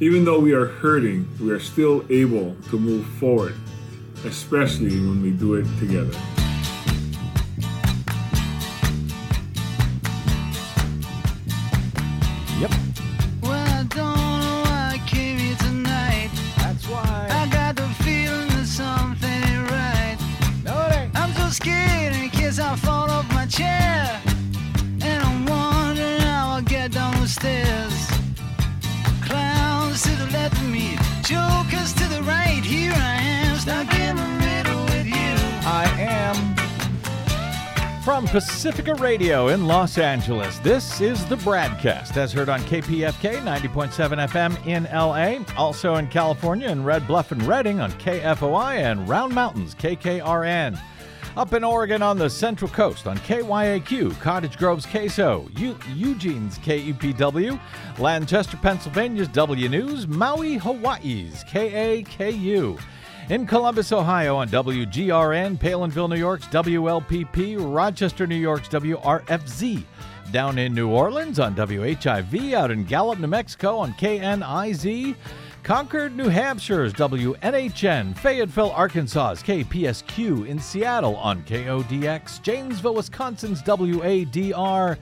Even though we are hurting, we are still able to move forward, especially when we do it together. Pacifica Radio in Los Angeles. This is the BradCast, as heard on KPFK 90.7 FM in LA, also in California in Red Bluff and Redding on KFOI and Round Mountains KKRN. Up in Oregon on the Central Coast on KYAQ, Cottage Grove's KSO, Eu- Eugene's KUPW, Lancaster, Pennsylvania's W News, Maui, Hawaii's KAKU. In Columbus, Ohio on WGRN, Palenville, New York's WLPP, Rochester, New York's WRFZ. Down in New Orleans on WHIV, out in Gallup, New Mexico on KNIZ. Concord, New Hampshire's WNHN, Fayetteville, Arkansas's KPSQ, in Seattle on KODX, Janesville, Wisconsin's WADR,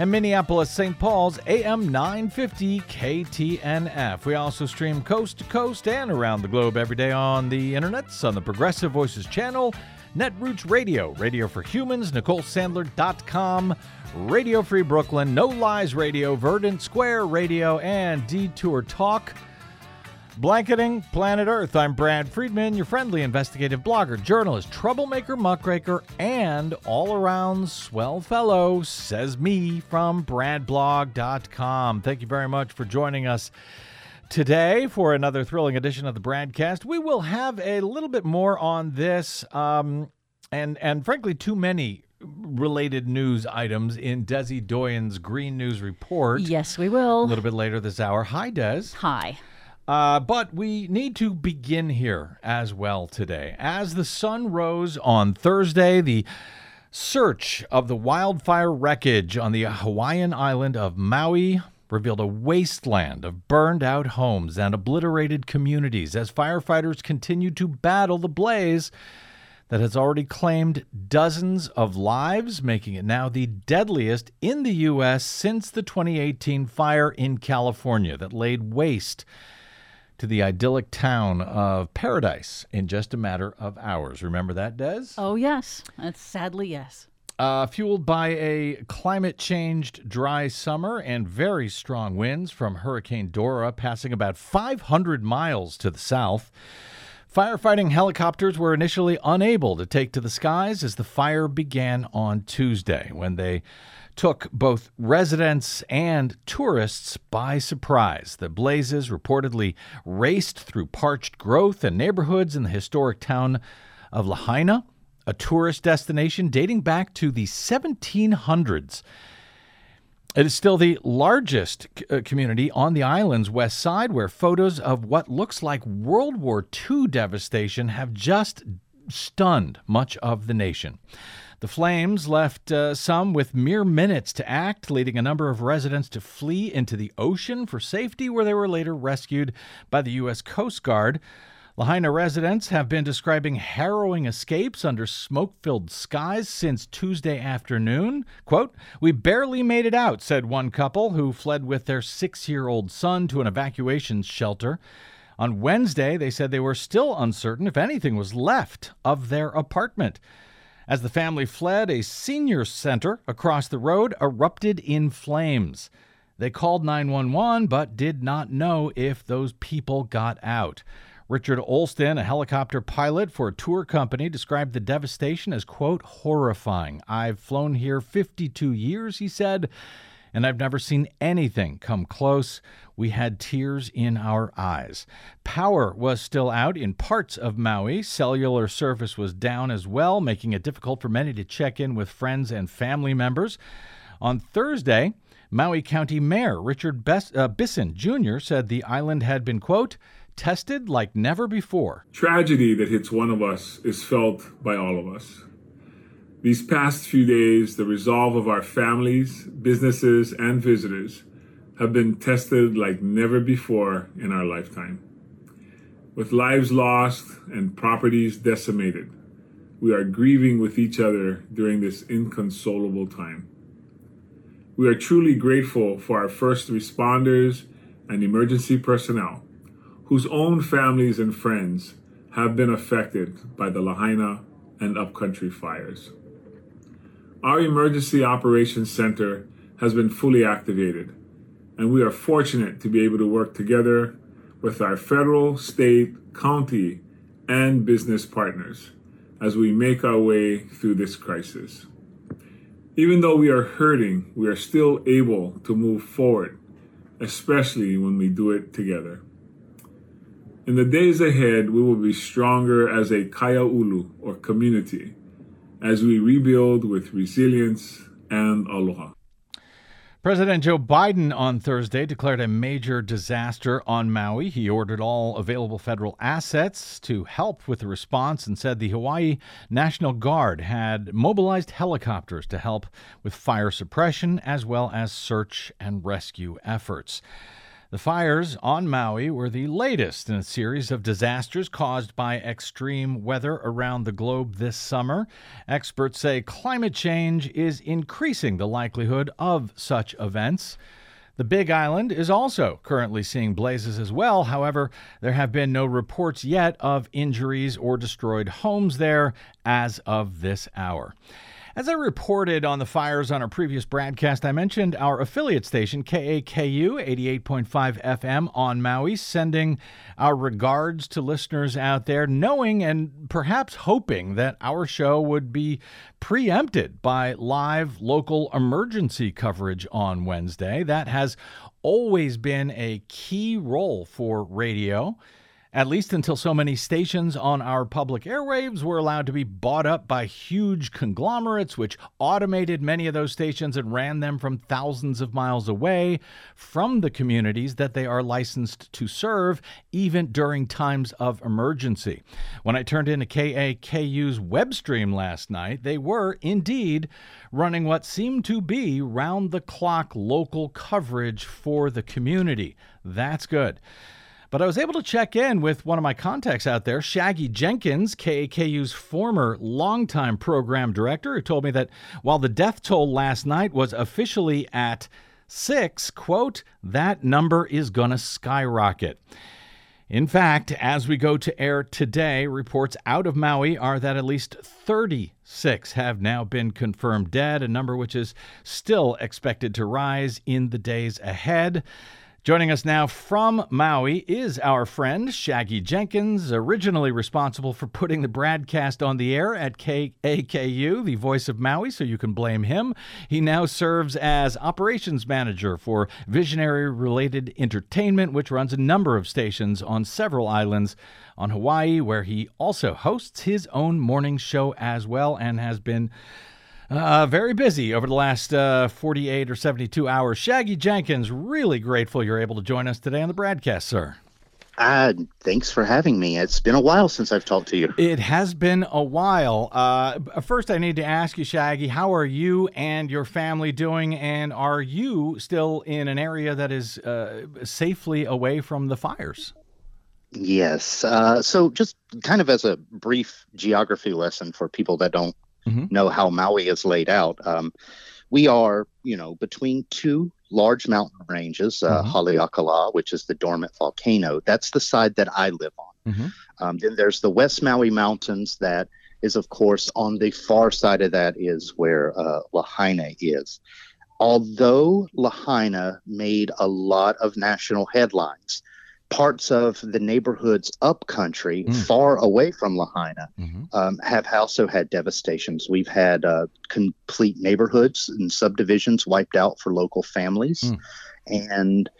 and Minneapolis, St. Paul's AM 950 KTNF. We also stream coast to coast and around the globe every day on the internets on the Progressive Voices channel, Netroots Radio, Radio for Humans, NicoleSandler.com, Radio Free Brooklyn, No Lies Radio, Verdant Square Radio, and Detour Talk. Blanketing Planet Earth. I'm Brad Friedman, your friendly investigative blogger, journalist, troublemaker, muckraker, and all around swell fellow, says me from BradBlog.com. Thank you very much for joining us today for another thrilling edition of the Bradcast. We will have a little bit more on this, um, and and frankly, too many related news items in Desi Doyen's Green News Report. Yes, we will. A little bit later this hour. Hi, Des. Hi. Uh, but we need to begin here as well today. As the sun rose on Thursday, the search of the wildfire wreckage on the Hawaiian island of Maui revealed a wasteland of burned out homes and obliterated communities as firefighters continue to battle the blaze that has already claimed dozens of lives, making it now the deadliest in the U.S. since the 2018 fire in California that laid waste to the idyllic town of Paradise in just a matter of hours. Remember that, Des? Oh, yes. That's sadly yes. Uh, fueled by a climate changed dry summer and very strong winds from Hurricane Dora passing about 500 miles to the south. Firefighting helicopters were initially unable to take to the skies as the fire began on Tuesday when they took both residents and tourists by surprise. The blazes reportedly raced through parched growth and neighborhoods in the historic town of Lahaina, a tourist destination dating back to the 1700s. It is still the largest uh, community on the island's west side, where photos of what looks like World War II devastation have just stunned much of the nation. The flames left uh, some with mere minutes to act, leading a number of residents to flee into the ocean for safety, where they were later rescued by the U.S. Coast Guard. Lahaina residents have been describing harrowing escapes under smoke filled skies since Tuesday afternoon. Quote, We barely made it out, said one couple who fled with their six year old son to an evacuation shelter. On Wednesday, they said they were still uncertain if anything was left of their apartment. As the family fled, a senior center across the road erupted in flames. They called 911 but did not know if those people got out. Richard Olsten, a helicopter pilot for a tour company, described the devastation as, quote, horrifying. I've flown here 52 years, he said, and I've never seen anything come close. We had tears in our eyes. Power was still out in parts of Maui. Cellular service was down as well, making it difficult for many to check in with friends and family members. On Thursday, Maui County Mayor Richard Bess- uh, Bissen Jr. said the island had been, quote, tested like never before. Tragedy that hits one of us is felt by all of us. These past few days, the resolve of our families, businesses, and visitors have been tested like never before in our lifetime. With lives lost and properties decimated, we are grieving with each other during this inconsolable time. We are truly grateful for our first responders and emergency personnel whose own families and friends have been affected by the Lahaina and upcountry fires. Our Emergency Operations Center has been fully activated, and we are fortunate to be able to work together with our federal, state, county, and business partners as we make our way through this crisis. Even though we are hurting, we are still able to move forward, especially when we do it together. In the days ahead, we will be stronger as a kaiaulu or community as we rebuild with resilience and aloha. President Joe Biden on Thursday declared a major disaster on Maui. He ordered all available federal assets to help with the response and said the Hawaii National Guard had mobilized helicopters to help with fire suppression as well as search and rescue efforts. The fires on Maui were the latest in a series of disasters caused by extreme weather around the globe this summer. Experts say climate change is increasing the likelihood of such events. The Big Island is also currently seeing blazes as well. However, there have been no reports yet of injuries or destroyed homes there as of this hour. As I reported on the fires on our previous broadcast, I mentioned our affiliate station, KAKU 88.5 FM on Maui, sending our regards to listeners out there, knowing and perhaps hoping that our show would be preempted by live local emergency coverage on Wednesday. That has always been a key role for radio at least until so many stations on our public airwaves were allowed to be bought up by huge conglomerates, which automated many of those stations and ran them from thousands of miles away from the communities that they are licensed to serve, even during times of emergency. When I turned into KAKU's web stream last night, they were indeed running what seemed to be round the clock local coverage for the community. That's good. But I was able to check in with one of my contacts out there, Shaggy Jenkins, KAKU's former longtime program director, who told me that while the death toll last night was officially at six, quote, that number is going to skyrocket. In fact, as we go to air today, reports out of Maui are that at least 36 have now been confirmed dead, a number which is still expected to rise in the days ahead. Joining us now from Maui is our friend Shaggy Jenkins, originally responsible for putting the BradCast on the air at KAKU, the voice of Maui, so you can blame him. He now serves as operations manager for Visionary Related Entertainment, which runs a number of stations on several islands on Hawaii, where he also hosts his own morning show as well and has been uh, very busy over the last uh, 48 or 72 hours. Shaggy Jenkins, really grateful you're able to join us today on the BradCast, sir. Uh, thanks for having me. It's been a while since I've talked to you. It has been a while. Uh, first, I need to ask you, Shaggy, how are you and your family doing? And are you still in an area that is uh, safely away from the fires? Yes. Uh, so, just kind of as a brief geography lesson for people that don't mm-hmm. know how Maui is laid out. Um, we are, you know, between two large mountain ranges, uh, mm-hmm. Haleakala, which is the dormant volcano. That's the side that I live on. Mm-hmm. Um, then there's the West Maui Mountains that is, of course, on the far side of that is where uh, Lahaina is. Although Lahaina made a lot of national headlines, parts of the neighborhoods upcountry, mm. far away from Lahaina, mm-hmm. um, have also had devastations. We've had uh, complete neighborhoods and subdivisions wiped out for local families, mm. and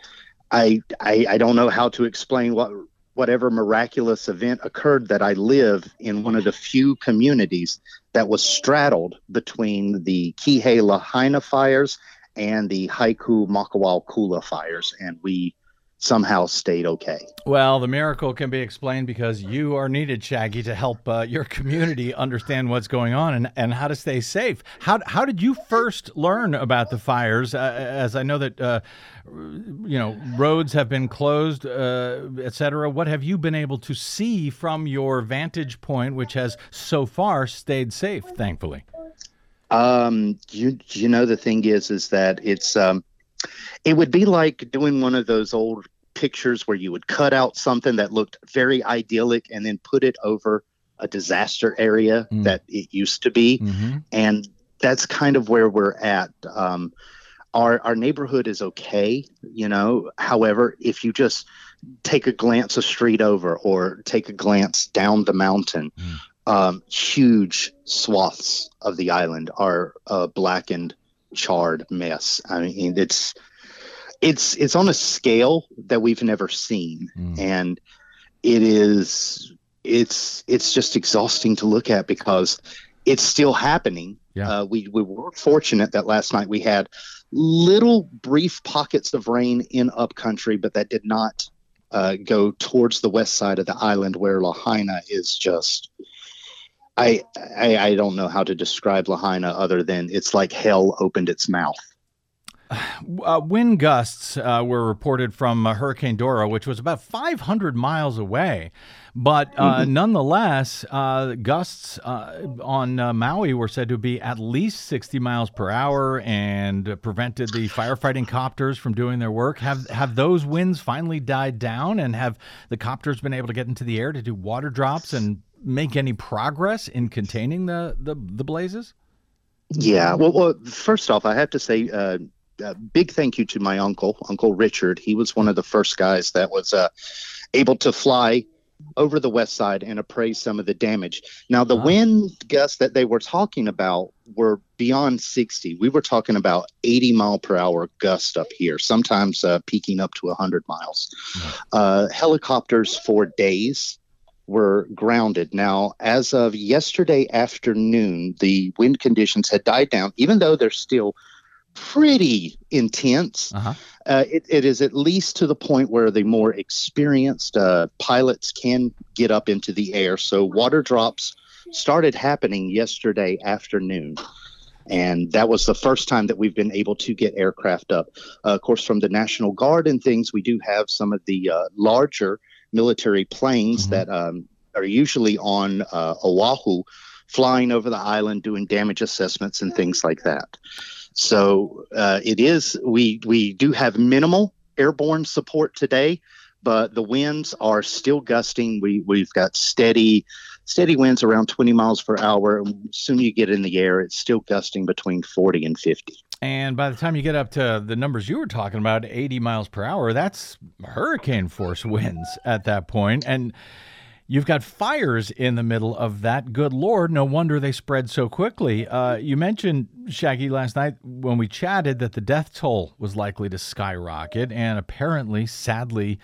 I, I I don't know how to explain what whatever miraculous event occurred that I live in one of the few communities that was straddled between the Kihei Lahaina fires and the Haiku Makawao Kula fires, and we somehow stayed okay. Well, the miracle can be explained because you are needed, Shaggy, to help uh, your community understand what's going on and, and how to stay safe. How, how did you first learn about the fires? Uh, as I know that, uh, you know, roads have been closed, uh, et cetera. What have you been able to see from your vantage point, which has so far stayed safe, thankfully? Um, you, you know, the thing is, is that it's, um, it would be like doing one of those old pictures where you would cut out something that looked very idyllic and then put it over a disaster area mm. that it used to be. Mm-hmm. And that's kind of where we're at. Um, our, our neighborhood is okay, you know. However, if you just take a glance a street over or take a glance down the mountain, mm. um, huge swaths of the island are uh, blackened charred mess. I mean, it's it's it's on a scale that we've never seen, mm. and it is it's it's just exhausting to look at because it's still happening. Yeah. Uh, we we were fortunate that last night we had little brief pockets of rain in upcountry, but that did not uh, go towards the west side of the island where Lahaina is just I, I, I don't know how to describe Lahaina other than it's like hell opened its mouth. Uh, wind gusts uh, were reported from uh, Hurricane Dora, which was about 500 miles away. But uh, mm-hmm. nonetheless, uh, gusts uh, on Maui were said to be at least 60 miles per hour and prevented the firefighting copters from doing their work. Have have those winds finally died down, and have the copters been able to get into the air to do water drops and make any progress in containing the the, the blazes? Yeah. Well, well, first off, I have to say. Uh, a big thank you to my uncle, Uncle Richard. He was one of the first guys that was uh, able to fly over the west side and appraise some of the damage. Now, the wow. wind gusts that they were talking about were beyond 60. We were talking about 80 mile per hour gust up here, sometimes uh, peaking up to 100 miles. Uh, helicopters for days were grounded. Now, as of yesterday afternoon, the wind conditions had died down, even though they're still pretty intense. Uh-huh. Uh, it, it is at least to the point where the more experienced uh, pilots can get up into the air. So, water drops started happening yesterday afternoon. And that was the first time that we've been able to get aircraft up. Uh, of course, from the National Guard and things, we do have some of the uh, larger military planes mm-hmm. that um, are usually on uh, Oahu, flying over the island, doing damage assessments and things like that. So uh, it is we we do have minimal airborne support today, but the winds are still gusting. We we've got steady steady winds around 20 miles per hour. And soon you get in the air, it's still gusting between 40 and 50. And by the time you get up to the numbers you were talking about, 80 miles per hour, that's hurricane force winds at that point. And you've got fires in the middle of that. Good Lord, no wonder they spread so quickly. Uh, you mentioned, Shaggy, last night when we chatted that the death toll was likely to skyrocket. And apparently, sadly,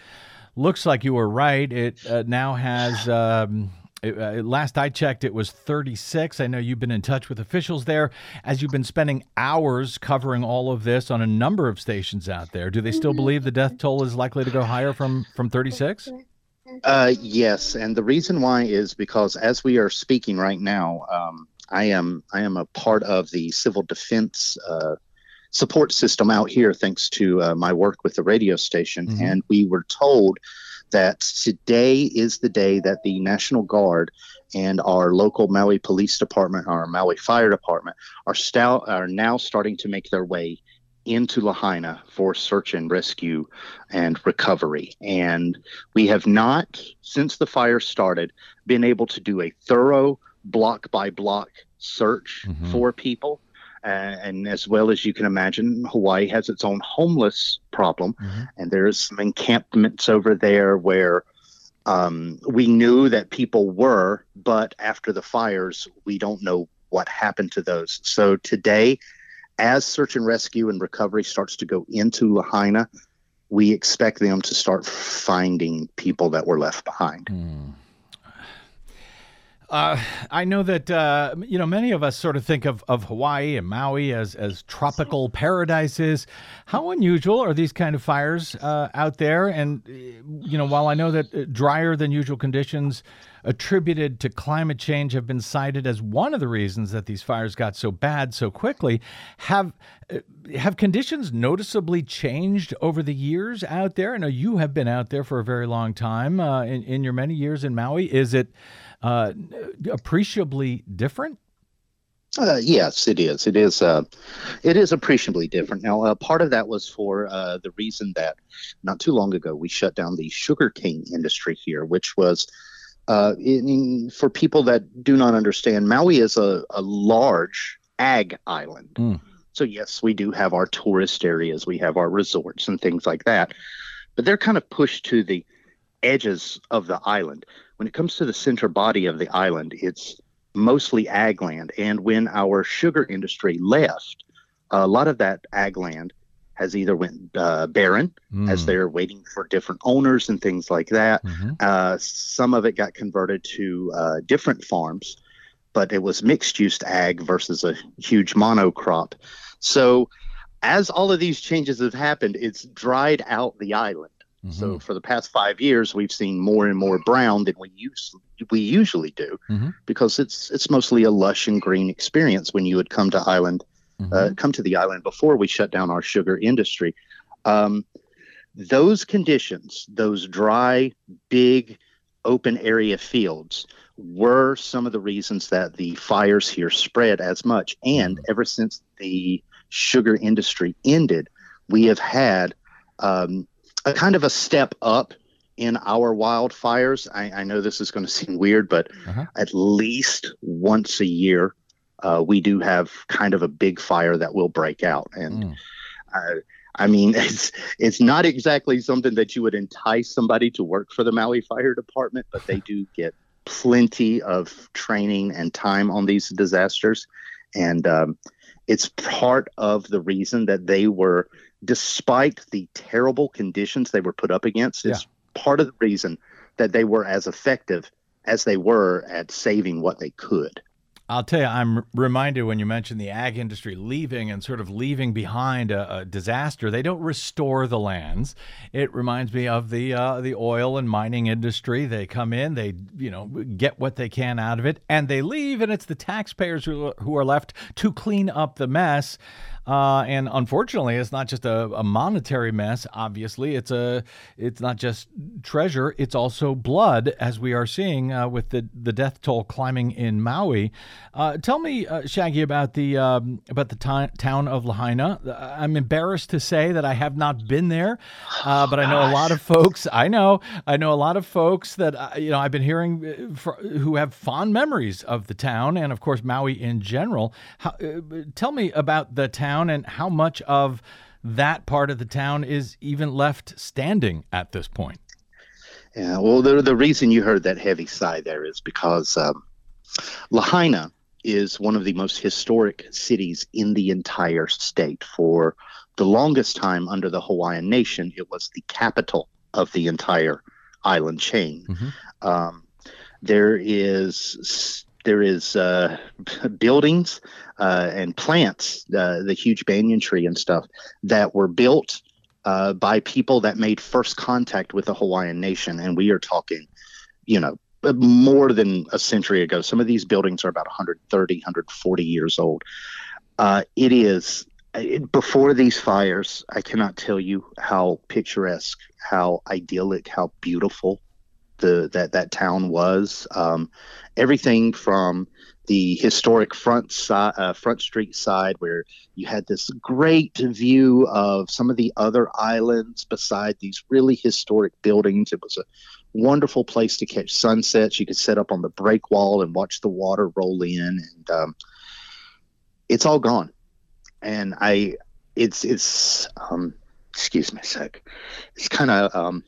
looks like you were right. It uh, now has. Um, it, uh, last I checked, it was 36. I know you've been in touch with officials there as you've been spending hours covering all of this on a number of stations out there. Do they still believe the death toll is likely to go higher from, from 36? Uh, yes, and the reason why is because as we are speaking right now, um, I am I am a part of the civil defense uh, support system out here, thanks to uh, my work with the radio station, mm-hmm. and we were told that today is the day that the National Guard and our local Maui Police Department, our Maui Fire Department, are, stout, are now starting to make their way into Lahaina for search and rescue and recovery. And we have not, since the fire started, been able to do a thorough block by block search mm-hmm. for people and as well as you can imagine, Hawaii has its own homeless problem, mm-hmm. and there's some encampments over there where um, we knew that people were, but after the fires, we don't know what happened to those. So today, as search and rescue and recovery starts to go into Lahaina, we expect them to start finding people that were left behind. Mm. Uh, I know that uh, you know many of us sort of think of, of Hawaii and Maui as as tropical paradises. How unusual are these kind of fires uh, out there? And uh, you know, while I know that uh, drier than usual conditions attributed to climate change have been cited as one of the reasons that these fires got so bad so quickly, have have conditions noticeably changed over the years out there? I know you have been out there for a very long time in, in your many years in Maui. Is it uh, appreciably different? Uh, yes, it is. It is. Uh, it is appreciably different. Now, uh, part of that was for uh, the reason that not too long ago we shut down the sugarcane industry here, which was uh, in, for people that do not understand. Maui is a, a large ag island. Mm. So yes, we do have our tourist areas, we have our resorts and things like that, but they're kind of pushed to the edges of the island when it comes to the center body of the island, it's mostly ag land. And when our sugar industry left, a lot of that ag land has either went uh, barren mm. as they're waiting for different owners and things like that. Mm-hmm. Uh, some of it got converted to uh, different farms, but it was mixed use ag versus a huge monocrop. So as all of these changes have happened, it's dried out the island. Mm-hmm. So for the past five years, we've seen more and more brown than we use we usually do, mm-hmm. because it's it's mostly a lush and green experience when you would come to island, mm-hmm. uh, come to the island before we shut down our sugar industry. Um, those conditions, those dry, big, open area fields, were some of the reasons that the fires here spread as much. And mm-hmm. ever since the sugar industry ended, we have had um, a kind of a step up in our wildfires. I, I know this is going to seem weird, but uh-huh. at least once a year, uh, we do have kind of a big fire that will break out. And mm. uh, I mean, it's it's not exactly something that you would entice somebody to work for the Maui Fire Department, but they do get plenty of training and time on these disasters, and um, it's part of the reason that they were despite the terrible conditions they were put up against, yeah. is part of the reason that they were as effective as they were at saving what they could. I'll tell you, I'm reminded when you mentioned the ag industry leaving and sort of leaving behind a, a disaster. They don't restore the lands. It reminds me of the uh, the oil and mining industry. They come in, they you know get what they can out of it, and they leave, and it's the taxpayers who who are left to clean up the mess. Uh, and unfortunately, it's not just a, a, monetary mess. Obviously, it's a it's not just treasure; it's also blood, as we are seeing uh, with the the death toll climbing in Maui. Uh, tell me, uh, Shaggy, about the um, about the t- town of Lahaina. I'm embarrassed to say that I have not been there, uh, but I know a lot of folks. I know I know a lot of folks that uh, you know I've been hearing for, who have fond memories of the town and, of course, Maui in general. How, tell me about the town town and how much of that part of the town is even left standing at this point? Yeah, well, the, the reason you heard that heavy sigh there is because um, Lahaina is one of the most historic cities in the entire state. For the longest time under the Hawaiian nation, it was the capital of the entire island chain. Mm-hmm. Um, there is there is uh, buildings uh, and plants, uh, the huge banyan tree and stuff that were built uh, by people that made first contact with the Hawaiian nation. And we are talking, you know, more than a century ago. Some of these buildings are about 130, 140 years old. Uh, it is it, before these fires, I cannot tell you how picturesque, how idyllic, how beautiful the that that town was. Um, everything from the historic front side, uh, front street side, where you had this great view of some of the other islands beside these really historic buildings. It was a wonderful place to catch sunsets. You could sit up on the break wall and watch the water roll in, and um, it's all gone. And I, it's it's um, excuse me a sec. It's kind of um,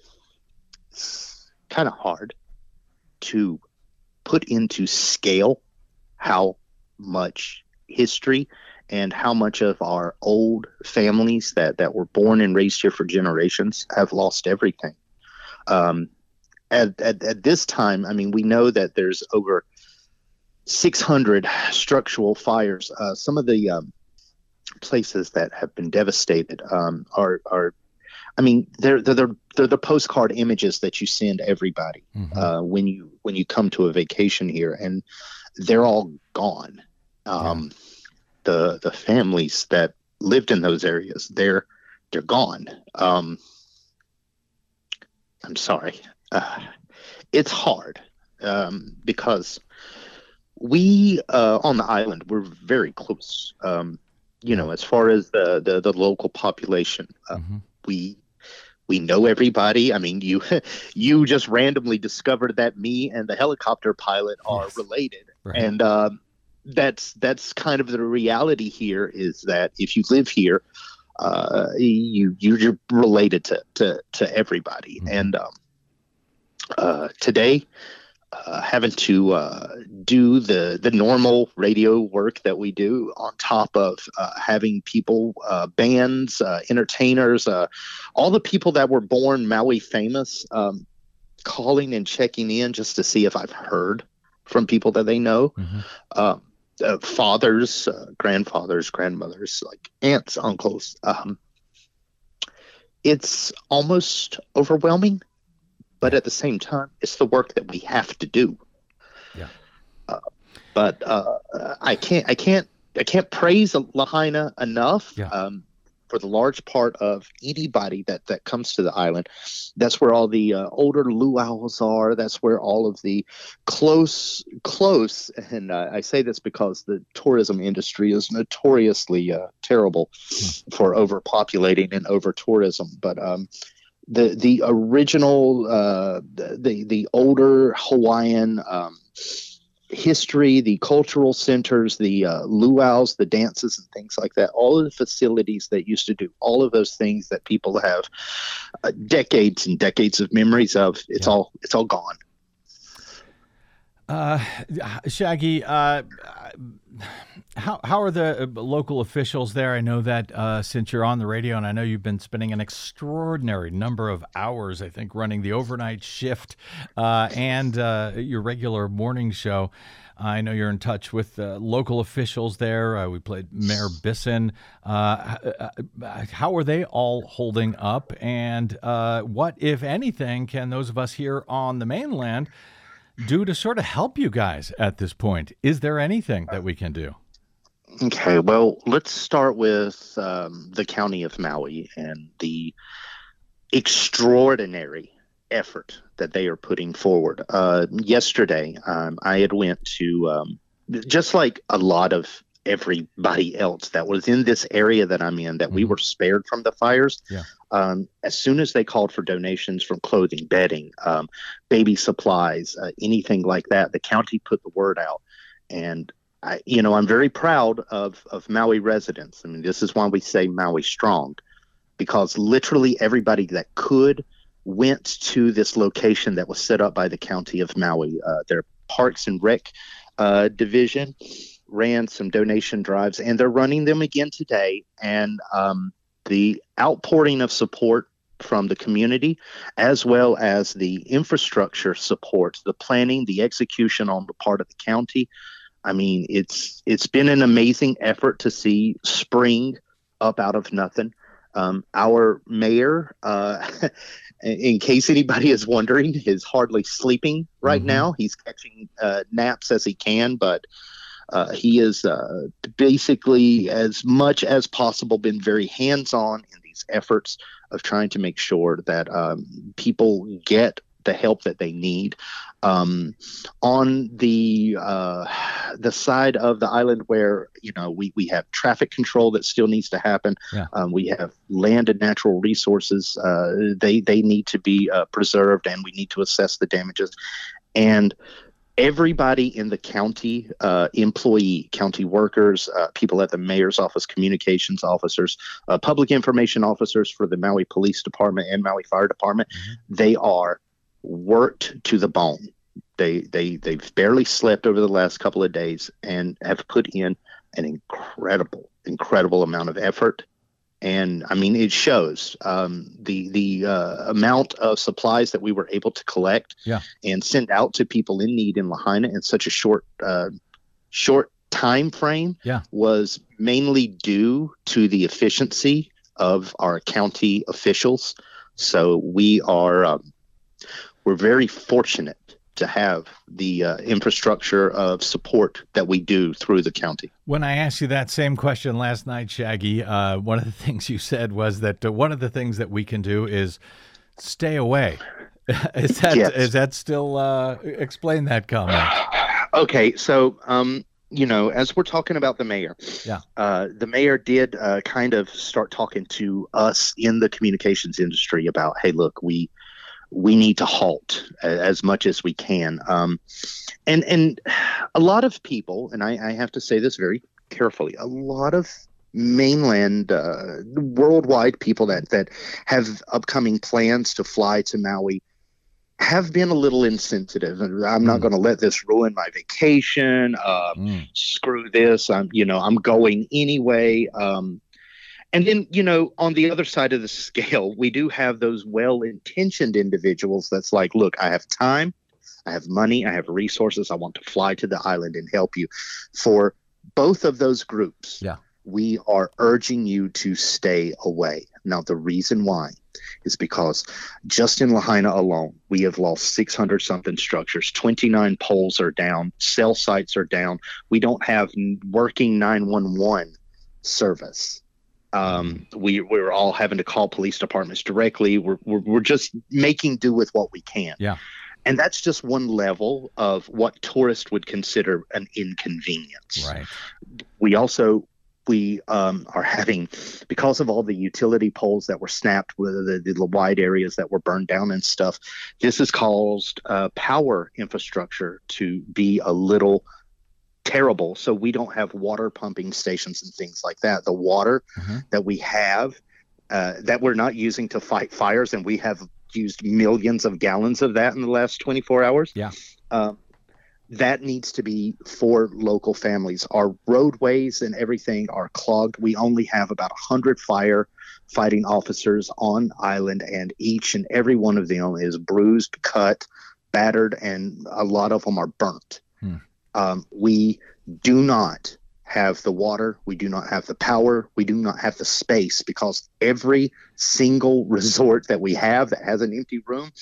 kind of hard to put into scale how much history and how much of our old families that, that were born and raised here for generations have lost everything. Um, at, at, at this time, I mean, we know that there's over 600 structural fires. Uh, some of the um, places that have been devastated um, are are I mean, they're they're they're the postcard images that you send everybody mm-hmm. uh, when you when you come to a vacation here, and they're all gone. Um, yeah. The the families that lived in those areas, they're they're gone. Um, I'm sorry. Uh, it's hard um, because we uh, on the island we're very close. Um, you know, as far as the the, the local population, uh, mm-hmm. we we know everybody. I mean, you you just randomly discovered that me and the helicopter pilot are yes. related, right. and um, that's that's kind of the reality here. Is that if you live here, uh, you you're related to to to everybody, mm-hmm. and um, uh, today uh, having to uh, do the the normal radio work that we do on top of uh, having people, uh, bands, uh, entertainers, uh, all the people that were born Maui famous, um, calling and checking in just to see if I've heard from people that they know. Mm-hmm. Um, fathers, grandfathers, grandmothers, like aunts, uncles. Um, it's almost overwhelming but at the same time, it's the work that we have to do. Yeah. Uh, but uh, I can't, I can't, I can't praise Lahaina enough. Yeah. Um, for the large part of anybody that that comes to the island. That's where all the uh, older luau's are. That's where all of the close, close, and uh, I say this because the tourism industry is notoriously uh, terrible hmm. for overpopulating and over tourism. But um, the the original uh, the the older Hawaiian um, history, the cultural centers, the uh, luau's, the dances and things like that, all of the facilities that used to do all of those things that people have uh, decades and decades of memories of. It's yeah. all it's all gone. Uh, Shaggy, uh, how how are the uh, local officials there? I know that uh, since you're on the radio, and I know you've been spending an extraordinary number of hours, I think, running the overnight shift uh, and uh, your regular morning show. I know you're in touch with local officials there. we played Mayor Bissen. how are they all holding up? And what, if anything, can those of us here on the mainland? Do to sort of help you guys at this point? Is there anything that we can do? Okay, well, let's start with um, the county of Maui and the extraordinary effort that they are putting forward. Uh, yesterday, um, I had went to um, just like a lot of everybody else that was in this area that I'm in that mm-hmm. we were spared from the fires. Yeah. Um, as soon as they called for donations from clothing, bedding, um, baby supplies, uh, anything like that, the county put the word out. And I, you know, I'm very proud of of Maui residents. I mean, this is why we say Maui strong, because literally everybody that could went to this location that was set up by the county of Maui. Uh, their Parks and Rec uh, division ran some donation drives, and they're running them again today. And um, the outpouring of support from the community, as well as the infrastructure support, the planning, the execution on the part of the county. I mean, it's it's been an amazing effort to see spring up out of nothing. Um, our mayor, uh, in case anybody is wondering, is hardly sleeping right mm-hmm. now. He's catching uh, naps as he can, but uh, he has uh, basically, as much as possible, been very hands on in these efforts of trying to make sure that um, people get the help that they need. Um, on the uh, the side of the island where you know we, we have traffic control that still needs to happen, yeah. um, we have land and natural resources. Uh, they they need to be uh, preserved, and we need to assess the damages. And everybody in the county uh, employee county workers uh, people at the mayor's office communications officers uh, public information officers for the maui police department and maui fire department mm-hmm. they are worked to the bone they they they've barely slept over the last couple of days and have put in an incredible incredible amount of effort and I mean it shows um, the the uh, amount of supplies that we were able to collect yeah. and send out to people in need in Lahaina in such a short uh, short time frame Yeah. was mainly due to the efficiency of our county officials. So we are um, we're very fortunate to have the uh, infrastructure of support that we do through the county. When I asked you that same question last night, Shaggy, uh, one of the things you said was that uh, one of the things that we can do is stay away. is that Yes. is that still uh, explain that comment? Okay, so um, you know, as we're talking about the mayor, Yeah. uh, the mayor did uh, kind of start talking to us in the communications industry about, hey, look, we we need to halt as much as we can, um, and and a lot of people, and I, I have to say this very carefully, a lot of mainland uh, worldwide people that that have upcoming plans to fly to Maui have been a little insensitive. And i'm not Mm. going to let this ruin my vacation. Um, Mm, screw this. I'm you know i'm going anyway. Um, and then you know on the other side of the scale we do have those well-intentioned individuals that's like look i have time i have money i have resources i want to fly to the island and help you for both of those groups Yeah. we are urging you to stay away now the reason why is because just in Lahaina alone, we have lost 600 something structures. 29 poles are down. Cell sites are down. We don't have working 911 service. Um, we we're all having to call police departments directly. We're, we're we're just making do with what we can. Yeah. And that's just one level of what tourists would consider an inconvenience right. we also we um, are having because of all the utility poles that were snapped with the, the wide areas that were burned down and stuff this has caused uh, power infrastructure to be a little terrible so we don't have water pumping stations and things like that the water Mhm. that we have uh, that we're not using to fight fires and we have used millions of gallons of that in the last 24 hours Yeah. um, that needs to be for local families. Our roadways and everything are clogged. We only have about 100 fire fighting officers on island, and each and every one of them is bruised, cut, battered, and a lot of them are burnt. Hmm. Um, we do not have the water, we do not have the power, we do not have the space because every single resort that we have that has an empty room,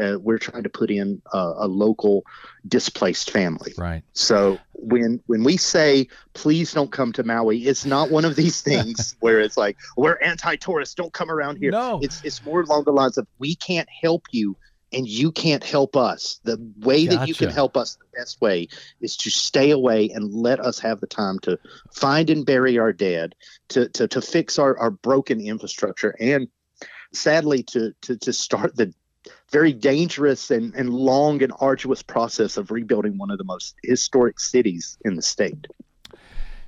uh, we're trying to put in a, a local displaced family. Right. So when when we say please don't come to Maui, it's not one of these things where it's like we're anti-tourists, don't come around here. No. It's it's more along the lines of we can't help you and you can't help us. The way that you can help us the best way is to stay away and let us have the time to find and bury our dead, to to, to fix our, our broken infrastructure and sadly to, to to start the very dangerous and, and long and arduous process of rebuilding one of the most historic cities in the state.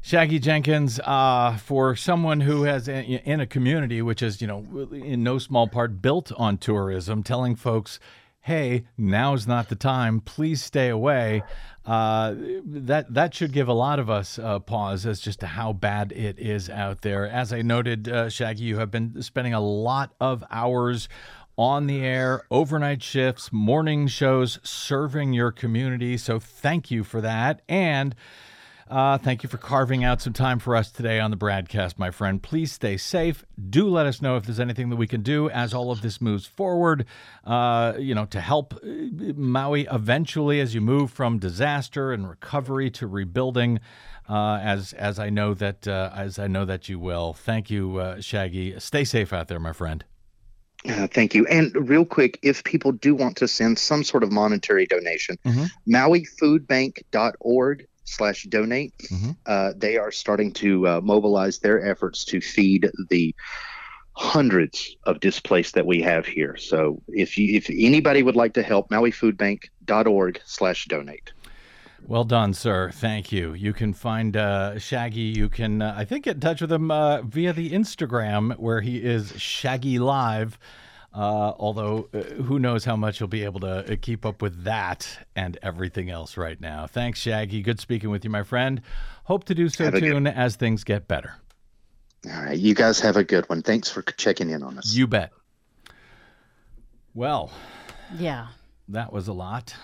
Shaggy Jenkins, uh, for someone who has in, in a community which is, you know, in no small part built on tourism, telling folks, "Hey, now's not the time. Please stay away." Uh, that that should give a lot of us uh, pause as just to how bad it is out there. As I noted, uh, Shaggy, you have been spending a lot of hours on the air, overnight shifts, morning shows, serving your community. So thank you for that, and. Uh, thank you for carving out some time for us today on the BradCast, my friend. Please stay safe. Do let us know if there's anything that we can do as all of this moves forward, uh, you know, to help uh, Maui eventually as you move from disaster and recovery to rebuilding. Uh, as as I know that uh, as I know that you will. Thank you, uh, Shaggy. Stay safe out there, my friend. Uh, thank you. And real quick, if people do want to send some sort of monetary donation, Mhm. MauiFoodBank.org slash donate. Mhm. Uh, they are starting to uh, mobilize their efforts to feed the hundreds of displaced that we have here. So if you if anybody would like to help, MauiFoodBank.org slash donate. Well done, sir. Thank you. You can find uh, Shaggy. You can, uh, I think, get in touch with him uh, via the Instagram where he is Shaggy Live. Uh, although, uh, who knows how much he'll be able to uh, keep up with that and everything else right now. Thanks, Shaggy. Good speaking with you, my friend. Hope to do so Have a good- soon as things get better. All right, you guys have a good one. Thanks for checking in on us. You bet. Well, Yeah. that was a lot.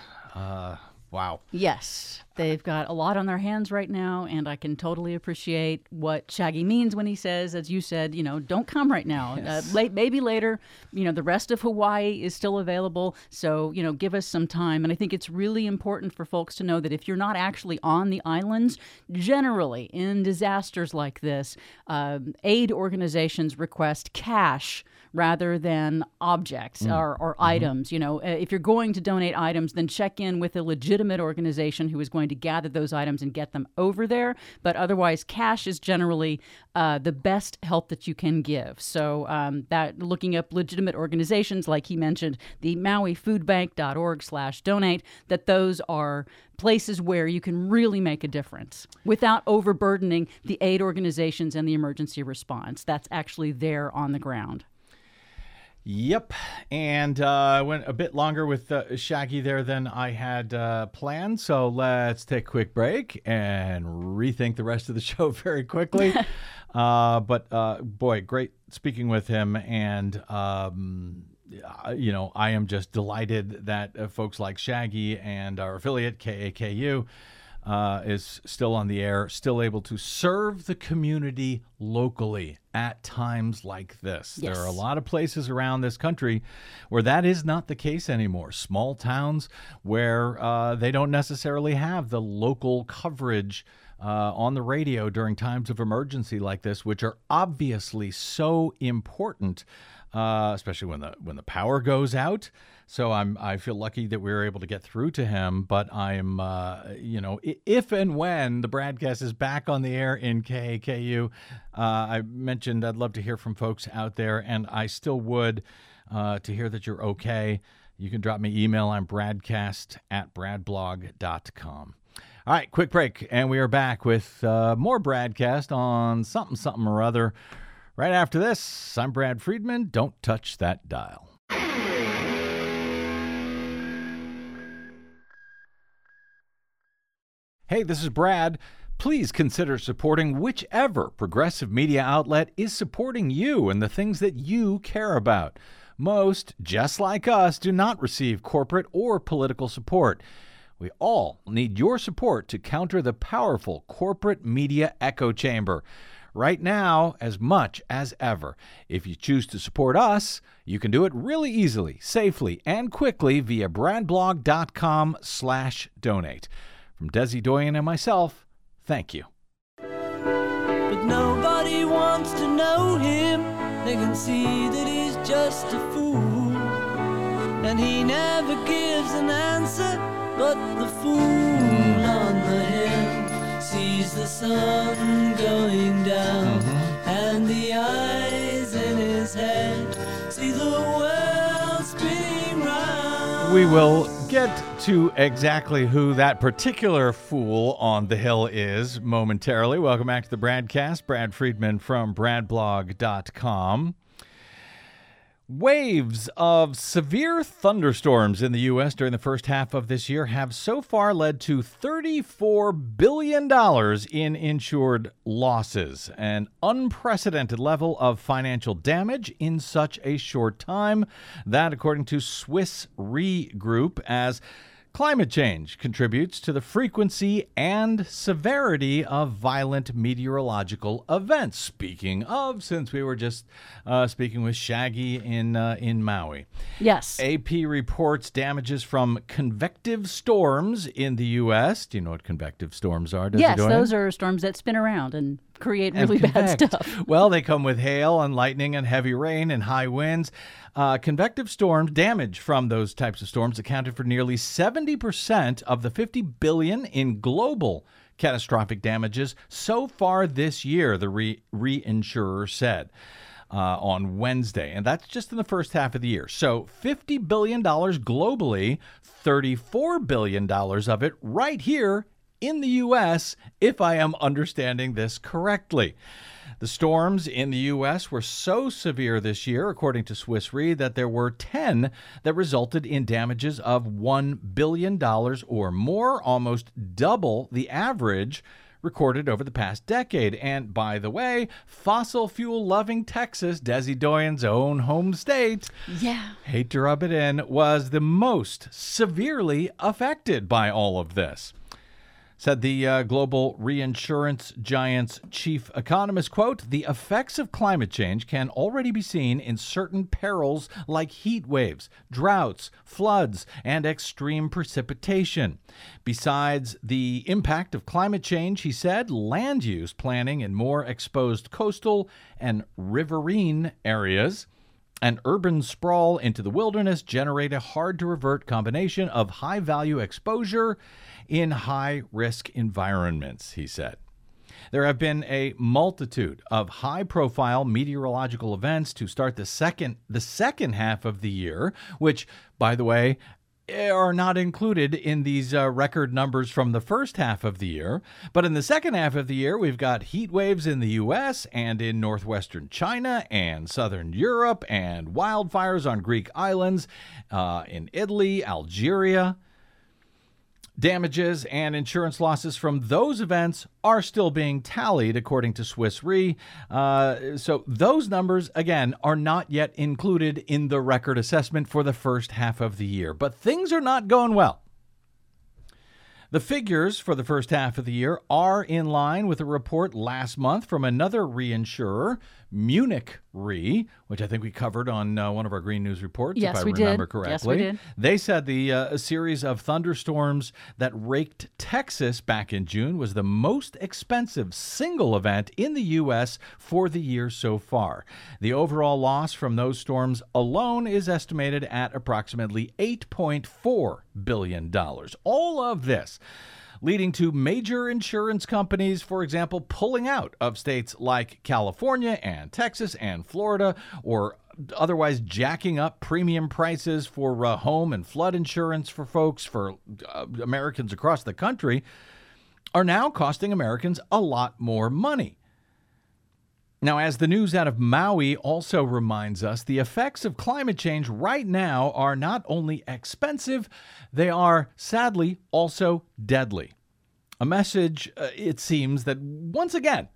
Uh, Wow. Yes, they've got a lot on their hands right now, and I can totally appreciate what Shaggy means when he says, as you said, you know, don't come right now. Yes. Uh, late, maybe later. You know, the rest of Hawaii is still available, so you know, give us some time. And I think it's really important for folks to know that if you're not actually on the islands, generally in disasters like this, um, aid organizations request cash rather than objects or, or items. You know, uh, if you're going to donate items, then check in with a legitimate organization who is going to gather those items and get them over there. But otherwise, cash is generally uh, the best help that you can give. So um, that looking up legitimate organizations, like he mentioned, the MauiFoodBank.org/donate, that those are places where you can really make a difference without overburdening the aid organizations and the emergency response. That's actually there on the ground. Yep, and uh, went a bit longer with uh, Shaggy there than I had uh, planned. So let's take a quick break and rethink the rest of the show very quickly. uh, but uh, boy, great speaking with him, and um, uh, you know, I am just delighted that uh, folks like Shaggy and our affiliate KAKU. Uh, is still on the air, still able to serve the community locally at times like this. There are a lot of places around this country where that is not the case anymore. Small towns where uh, they don't necessarily have the local coverage. Uh, on the radio during times of emergency like this, which are obviously so important, uh, especially when the when the power goes out. So I'm I feel lucky that we were able to get through to him. But I'm uh, you know if and when the broadcast is back on the air in KAKU, uh, I mentioned I'd love to hear from folks out there, and I still would uh, to hear that you're okay. You can drop me email. I'm bradcast at bradblog.com. All right, quick break, and we are back with uh, more BradCast on something, something or other. Right after this, I'm Brad Friedman. Don't touch that dial. Hey, this is Brad. Please consider supporting whichever progressive media outlet is supporting you and the things that you care about. Most, just like us, do not receive corporate or political support. We all need your support to counter the powerful corporate media echo chamber. Right now, as much as ever. If you choose to support us, you can do it really easily, safely, and quickly via bradblog.com slash donate. From Desi Doyen and myself, thank you. But nobody wants to know him. They can see that he's just a fool. And he never gives an answer, but the fool on the hill sees the sun going down. Mm-hmm. And the eyes in his head see the world spinning round. We will get to exactly who that particular fool on the hill is momentarily. Welcome back to the BradCast. Brad Friedman from bradblog.com. Waves of severe thunderstorms in the U.S. during the first half of this year have so far led to $34 billion in insured losses, an unprecedented level of financial damage in such a short time. That, according to Swiss Re Group, as Climate change contributes to the frequency and severity of violent meteorological events. Speaking of, since we were just uh, speaking with Shaggy in uh, in Maui, Yes. AP reports damages from convective storms in the U.S. Do you know what convective storms are? Does yes, it go in? those are storms that spin around and create really bad stuff. Well, they come with hail and lightning and heavy rain and high winds. Uh, convective storms damage from those types of storms accounted for nearly 70% of the 50 billion in global catastrophic damages so far this year, the re- reinsurer said. Uh, on Wednesday, and that's just in the first half of the year. So, $50 billion globally, $34 billion of it right here in the U.S., if I am understanding this correctly. The storms in the U.S. were so severe this year, according to Swiss Re, that there were 10 that resulted in damages of $1 billion or more, almost double the average recorded over the past decade. And by the way, fossil fuel loving Texas, Desi Doyen's own home state, Yeah. hate to rub it in, was the most severely affected by all of this. Said the uh, global reinsurance giant's chief economist, quote, the effects of climate change can already be seen in certain perils like heat waves, droughts, floods, and extreme precipitation. Besides the impact of climate change, he said, land use planning in more exposed coastal and riverine areas and urban sprawl into the wilderness generate a hard to revert combination of high value exposure in high risk environments, he said. There have been a multitude of high profile meteorological events to start the second the second half of the year, which by the way are not included in these uh, record numbers from the first half of the year. But in the second half of the year, we've got heat waves in the US and in northwestern China and southern Europe, and wildfires on Greek islands, uh, in Italy, Algeria. Damages and insurance losses from those events are still being tallied, according to Swiss Re. Uh, so, those numbers, again, are not yet included in the record assessment for the first half of the year. But things are not going well. The figures for the first half of the year are in line with a report last month from another reinsurer, Munich Re, which I think we covered on uh, one of our Green News reports, Yes, if I we did. remember Yes, correctly. we did. They said the uh, series of thunderstorms that raked Texas back in June was the most expensive single event in the U.S. for the year so far. The overall loss from those storms alone is estimated at approximately $8.4 billion. All of this leading to major insurance companies, for example, pulling out of states like California and Texas and Florida, or otherwise jacking up premium prices for uh, home and flood insurance for folks, for uh, Americans across the country, are now costing Americans a lot more money. Now, as the news out of Maui also reminds us, the effects of climate change right now are not only expensive, they are sadly also deadly. A message, uh, it seems, that once again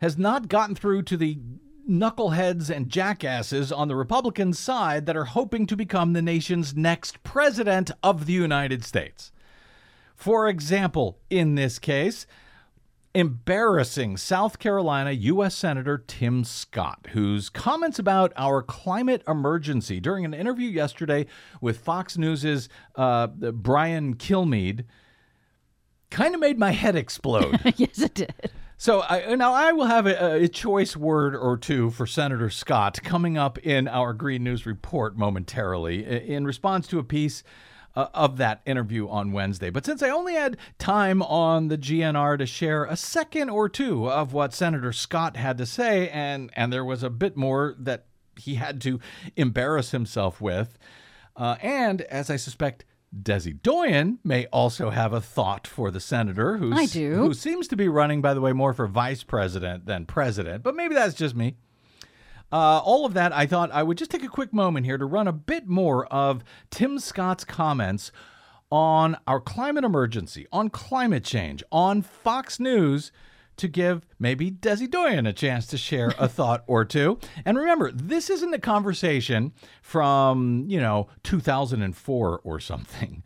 has not gotten through to the knuckleheads and jackasses on the Republican side that are hoping to become the nation's next president of the United States. For example, in this case, embarrassing South Carolina U.S. Senator Tim Scott, whose comments about our climate emergency during an interview yesterday with Fox News's uh, Brian Kilmeade kind of made my head explode. yes, it did. So I, now I will have a, a choice word or two for Senator Scott coming up in our Green News report momentarily in response to a piece uh, of that interview on Wednesday. But since I only had time on the GNR to share a second or two of what Senator Scott had to say, and and there was a bit more that he had to embarrass himself with, uh, and as I suspect. Desi Doyen may also have a thought for the senator who's, I do. who seems to be running, by the way, more for vice president than president, but maybe that's just me. Uh, all of that, I thought I would just take a quick moment here to run a bit more of Tim Scott's comments on our climate emergency, on climate change, on Fox News to give maybe Desi Doyen a chance to share a thought or two. And remember, this isn't a conversation from, you know, 2004 or something.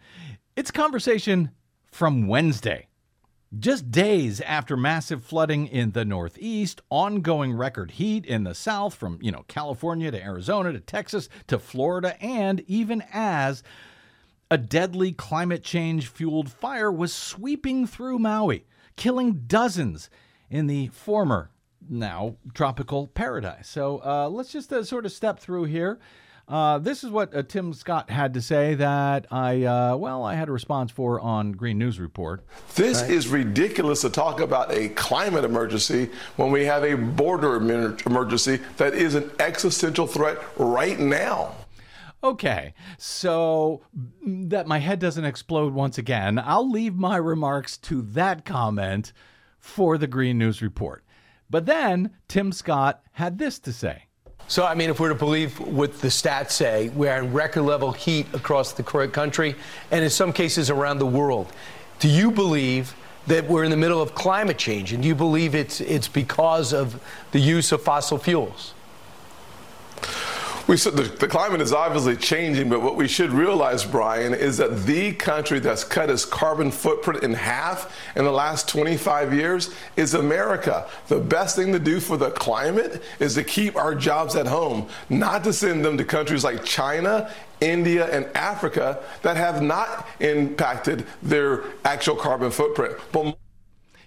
It's a conversation from Wednesday. Just days after massive flooding in the Northeast, ongoing record heat in the South from, you know, California to Arizona to Texas to Florida, and even as a deadly climate change fueled fire was sweeping through Maui, killing dozens in the former, now tropical paradise. So uh, let's just uh, sort of step through here. Uh, this is what uh, Tim Scott had to say that I, uh, well, I had a response for on Green News Report. This is ridiculous to talk about a climate emergency when we have a border emergency that is an existential threat right now. Okay, so mm, that my head doesn't explode once again, I'll leave my remarks to that comment for the Green News Report. But then Tim Scott had this to say. So, I mean, if we're to believe what the stats say, we are in record level heat across the country and in some cases around the world. Do you believe that we're in the middle of climate change? And do you believe it's, it's because of the use of fossil fuels? We, the, the, climate is obviously changing, but what we should realize, Brian, is that the country that's cut its carbon footprint in half in the last 25 years is America. The best thing to do for the climate is to keep our jobs at home, not to send them to countries like China India, and Africa that have not impacted their actual carbon footprint. But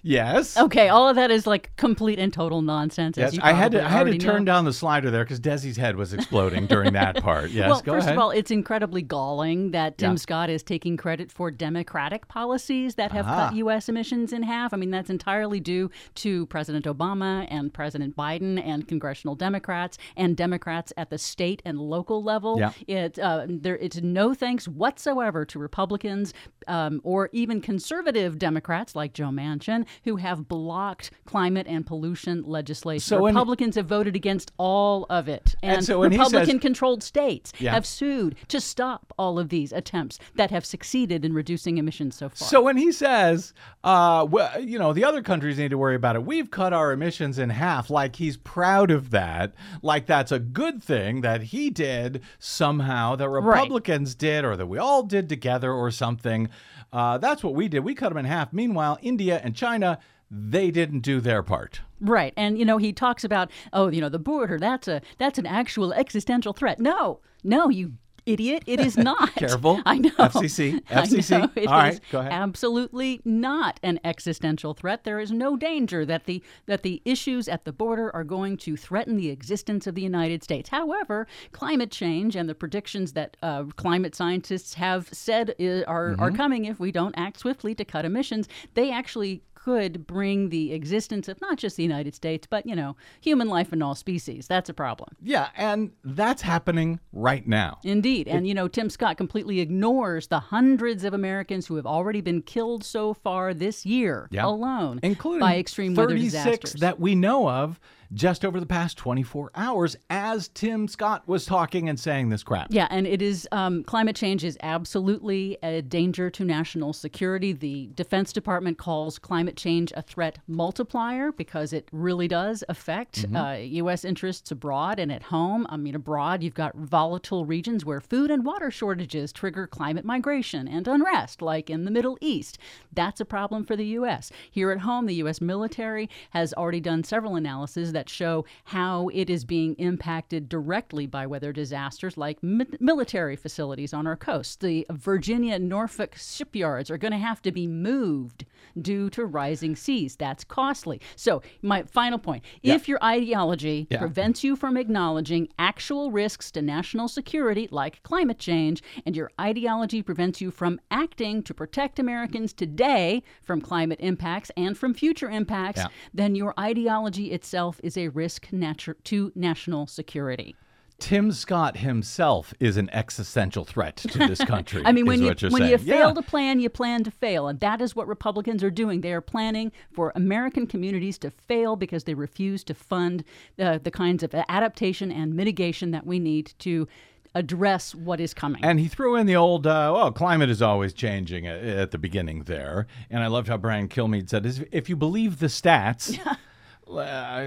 Yes. Okay, all of that is like complete and total nonsense. Yes, I had to I had to turn know. down the slider there because Desi's head was exploding during that part. Yes, well, first ahead. of all, it's incredibly galling that Tim Yeah. Scott is taking credit for Democratic policies that have Ah. cut U.S. emissions in half. I mean, that's entirely due to President Obama and President Biden and congressional Democrats and Democrats at the state and local level. Yeah. It uh, there it's no thanks whatsoever to Republicans um, or even conservative Democrats like Joe Manchin who have blocked climate and pollution legislation. So when- Republicans have voted against all of it, And and, so when he says- Republican-controlled states Yeah. have sued to stop all of these attempts that have succeeded in reducing emissions so far. So when he says, uh, well, you know, the other countries need to worry about it, we've cut our emissions in half, like he's proud of that, like that's a good thing that he did somehow, that Republicans did, or that we all did together, or something. Uh, that's what we did. We cut them in half. Meanwhile, India and China, they didn't do their part. Right. And you know, he talks about, oh, you know, the border, that's a that's an actual existential threat. No. No, you idiot. It is not. Careful. I know. FCC. FCC. know. It All right, is go ahead. absolutely not an existential threat. There is no danger that the that the issues at the border are going to threaten the existence of the United States. However, climate change and the predictions that uh, climate scientists have said i- are are Mm-hmm. coming if we don't act swiftly to cut emissions, they actually could bring the existence of not just the United States, but you know, human life in all species. That's a problem. Yeah, and that's happening right now. Indeed. And, you know, Tim Scott completely ignores the hundreds of Americans who have already been killed so far this year Yeah. alone including by extreme weather 36 disasters. that we know of just over the past 24 hours as Tim Scott was talking and saying this crap. yeah, and it is um, climate change is absolutely a danger to national security. The Defense Department calls climate change a threat multiplier because it really does affect uh, U.S. interests abroad and at home. I mean, abroad, you've got volatile regions where food and water shortages trigger climate migration and unrest, like in the Middle East. That's a problem for the U.S. Here at home, the U.S. military has already done several analyses that show how it is being impacted directly by weather disasters like mi- military facilities on our coast. The Virginia Norfolk shipyards are going to have to be moved due to rising seas. That's costly. So, my final point if your ideology Yeah. prevents you from acknowledging actual risks to national security, like climate change, and your ideology prevents you from acting to protect Americans today from climate impacts and from future impacts, Yeah. then your ideology itself is a risk natu- to national security. Tim Scott himself is an existential threat to this country. I mean, when you when saying. you fail Yeah. to plan, you plan to fail, and that is what Republicans are doing. They are planning for American communities to fail because they refuse to fund uh, the kinds of adaptation and mitigation that we need to address what is coming. And he threw in the old, uh, well, climate is always changing at, at the beginning there. And I loved how Brian Kilmeade said, "Is- if you believe the stats.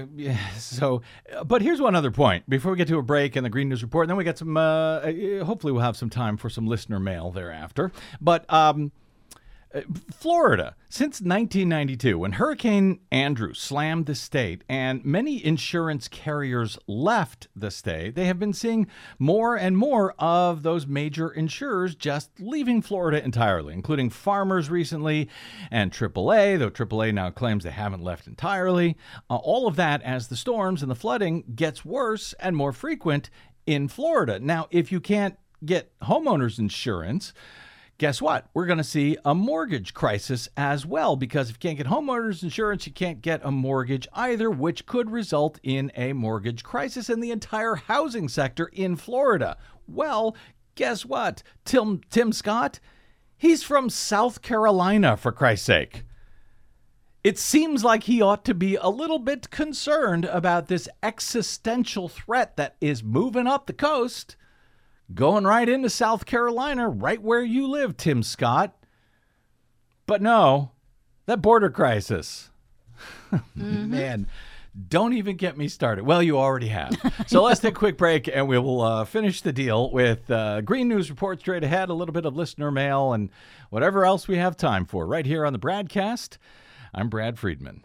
Yeah, so, uh, but here's one other point before we get to a break and the Green News Report. And then we get some, uh, uh, hopefully, we'll have some time for some listener mail thereafter. But, um, Florida, since 1992, when Hurricane Andrew slammed the state and many insurance carriers left the state, they have been seeing more and more of those major insurers just leaving Florida entirely, including Farmers recently and AAA, though AAA now claims they haven't left entirely. Uh, all of that as the storms and the flooding gets worse and more frequent in Florida. Now, if you can't get homeowners insurance, guess what? We're going to see a mortgage crisis as well because if you can't get homeowners insurance, you can't get a mortgage either, which could result in a mortgage crisis in the entire housing sector in Florida. Well, guess what? Tim Tim Scott, he's from South Carolina for Christ's sake. It seems like he ought to be a little bit concerned about this existential threat that is moving up the coast going right into South Carolina, right where you live, Tim Scott. But no, that border crisis. Man, don't even get me started. Well, you already have. So let's take a quick break and we will uh, finish the deal with uh, Green News Report straight ahead, a little bit of listener mail, and whatever else we have time for right here on the BradCast. I'm Brad Friedman.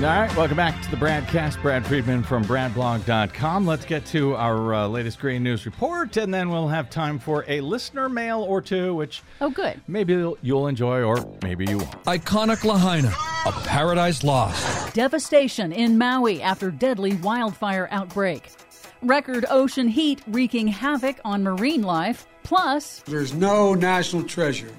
All right, welcome back to the BradCast. Brad Friedman from BradBlog.com. Let's get to our uh, latest Green News report, and then we'll have time for a listener mail or two, which Oh, good. maybe you'll- you'll enjoy or maybe you won't. Iconic Lahaina, a paradise lost. Devastation in Maui after deadly wildfire outbreak. Record ocean heat wreaking havoc on marine life. Plus, There's no national treasure,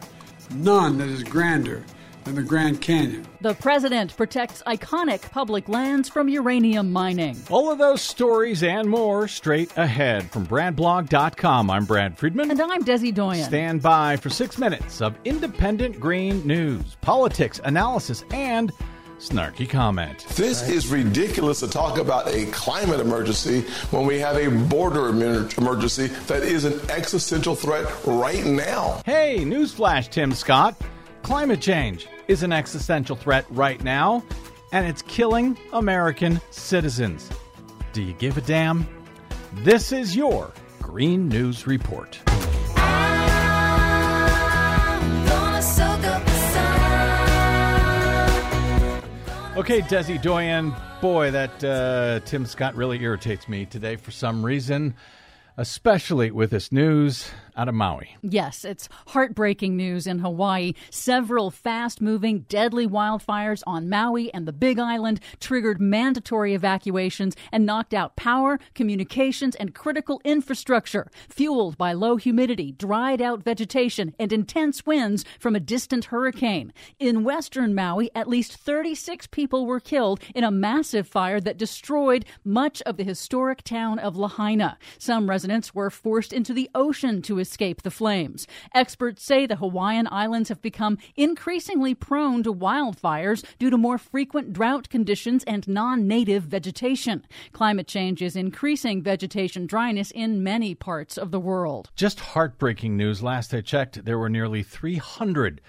none that is grander than the Grand Canyon. the president protects iconic public lands from uranium mining. All of those stories and more straight ahead from BradBlog.com. I'm Brad Friedman. And I'm Desi Doyen. Stand by for six minutes of independent green news, politics, analysis, and snarky comment. This is ridiculous to talk about a climate emergency when we have a border emergency that is an existential threat right now. Hey, newsflash, Tim Scott. Climate change is an existential threat right now, and it's killing American citizens. Do you give a damn? This is your Green News Report. Okay, Desi Doyen, boy, that uh, Tim Scott really irritates me today for some reason, especially with this news out of Maui. Yes, it's heartbreaking news in Hawaii. Several fast moving, deadly wildfires on Maui and the Big Island triggered mandatory evacuations and knocked out power, communications, and critical infrastructure, fueled by low humidity, dried out vegetation, and intense winds from a distant hurricane. In western Maui, at least 36 people were killed in a massive fire that destroyed much of the historic town of Lahaina. Some residents were forced into the ocean to escape the flames. Experts say the Hawaiian Islands have become increasingly prone to wildfires due to more frequent drought conditions and non native vegetation. Climate change is increasing vegetation dryness in many parts of the world. Just heartbreaking news. Last I checked, there were nearly 300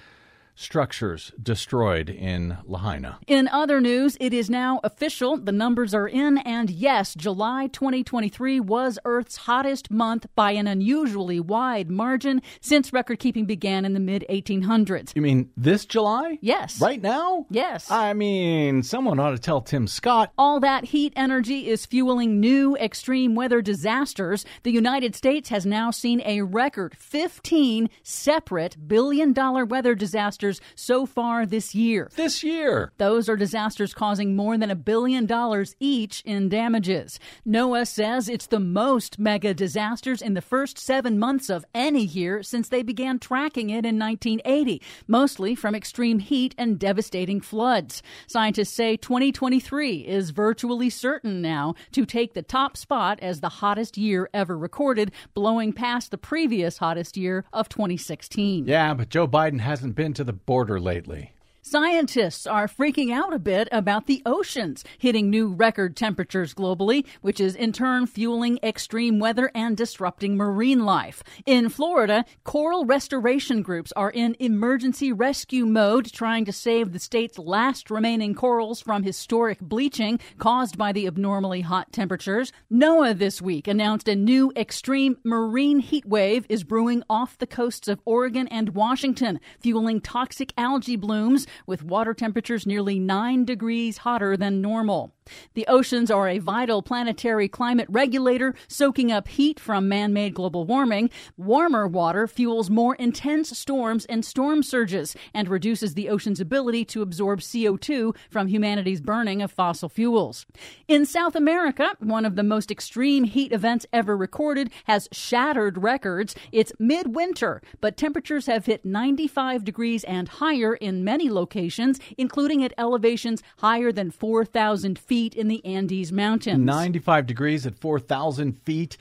structures destroyed in Lahaina. In other news, it is now official. The numbers are in, and yes, July 2023 was Earth's hottest month by an unusually wide margin since record keeping began in the mid 1800s. You mean this July? Yes. Right now? Yes. I mean, someone ought to tell Tim Scott. All that heat energy is fueling new extreme weather disasters. The United States has now seen a record 15 separate billion dollar weather disasters so far this year. This year. Those are disasters causing more than a billion dollars each in damages. NOAA says it's the most mega disasters in the first seven months of any year since they began tracking it in 1980, mostly from extreme heat and devastating floods. Scientists say 2023 is virtually certain now to take the top spot as the hottest year ever recorded, blowing past the previous hottest year of 2016. Yeah, but Joe Biden hasn't been to the border lately. Scientists are freaking out a bit about the oceans hitting new record temperatures globally, which is in turn fueling extreme weather and disrupting marine life. In Florida, coral restoration groups are in emergency rescue mode, trying to save the state's last remaining corals from historic bleaching caused by the abnormally hot temperatures. NOAA this week announced a new extreme marine heat wave is brewing off the coasts of Oregon and Washington, fueling toxic algae blooms with water temperatures nearly 9 degrees hotter than normal. The oceans are a vital planetary climate regulator, soaking up heat from man made global warming. Warmer water fuels more intense storms and storm surges and reduces the ocean's ability to absorb CO2 from humanity's burning of fossil fuels. In South America, one of the most extreme heat events ever recorded has shattered records. It's midwinter, but temperatures have hit 95 degrees and higher in many locations, including at elevations higher than 4,000 feet feet in the Andes Mountains. 95 degrees at 4,000 feet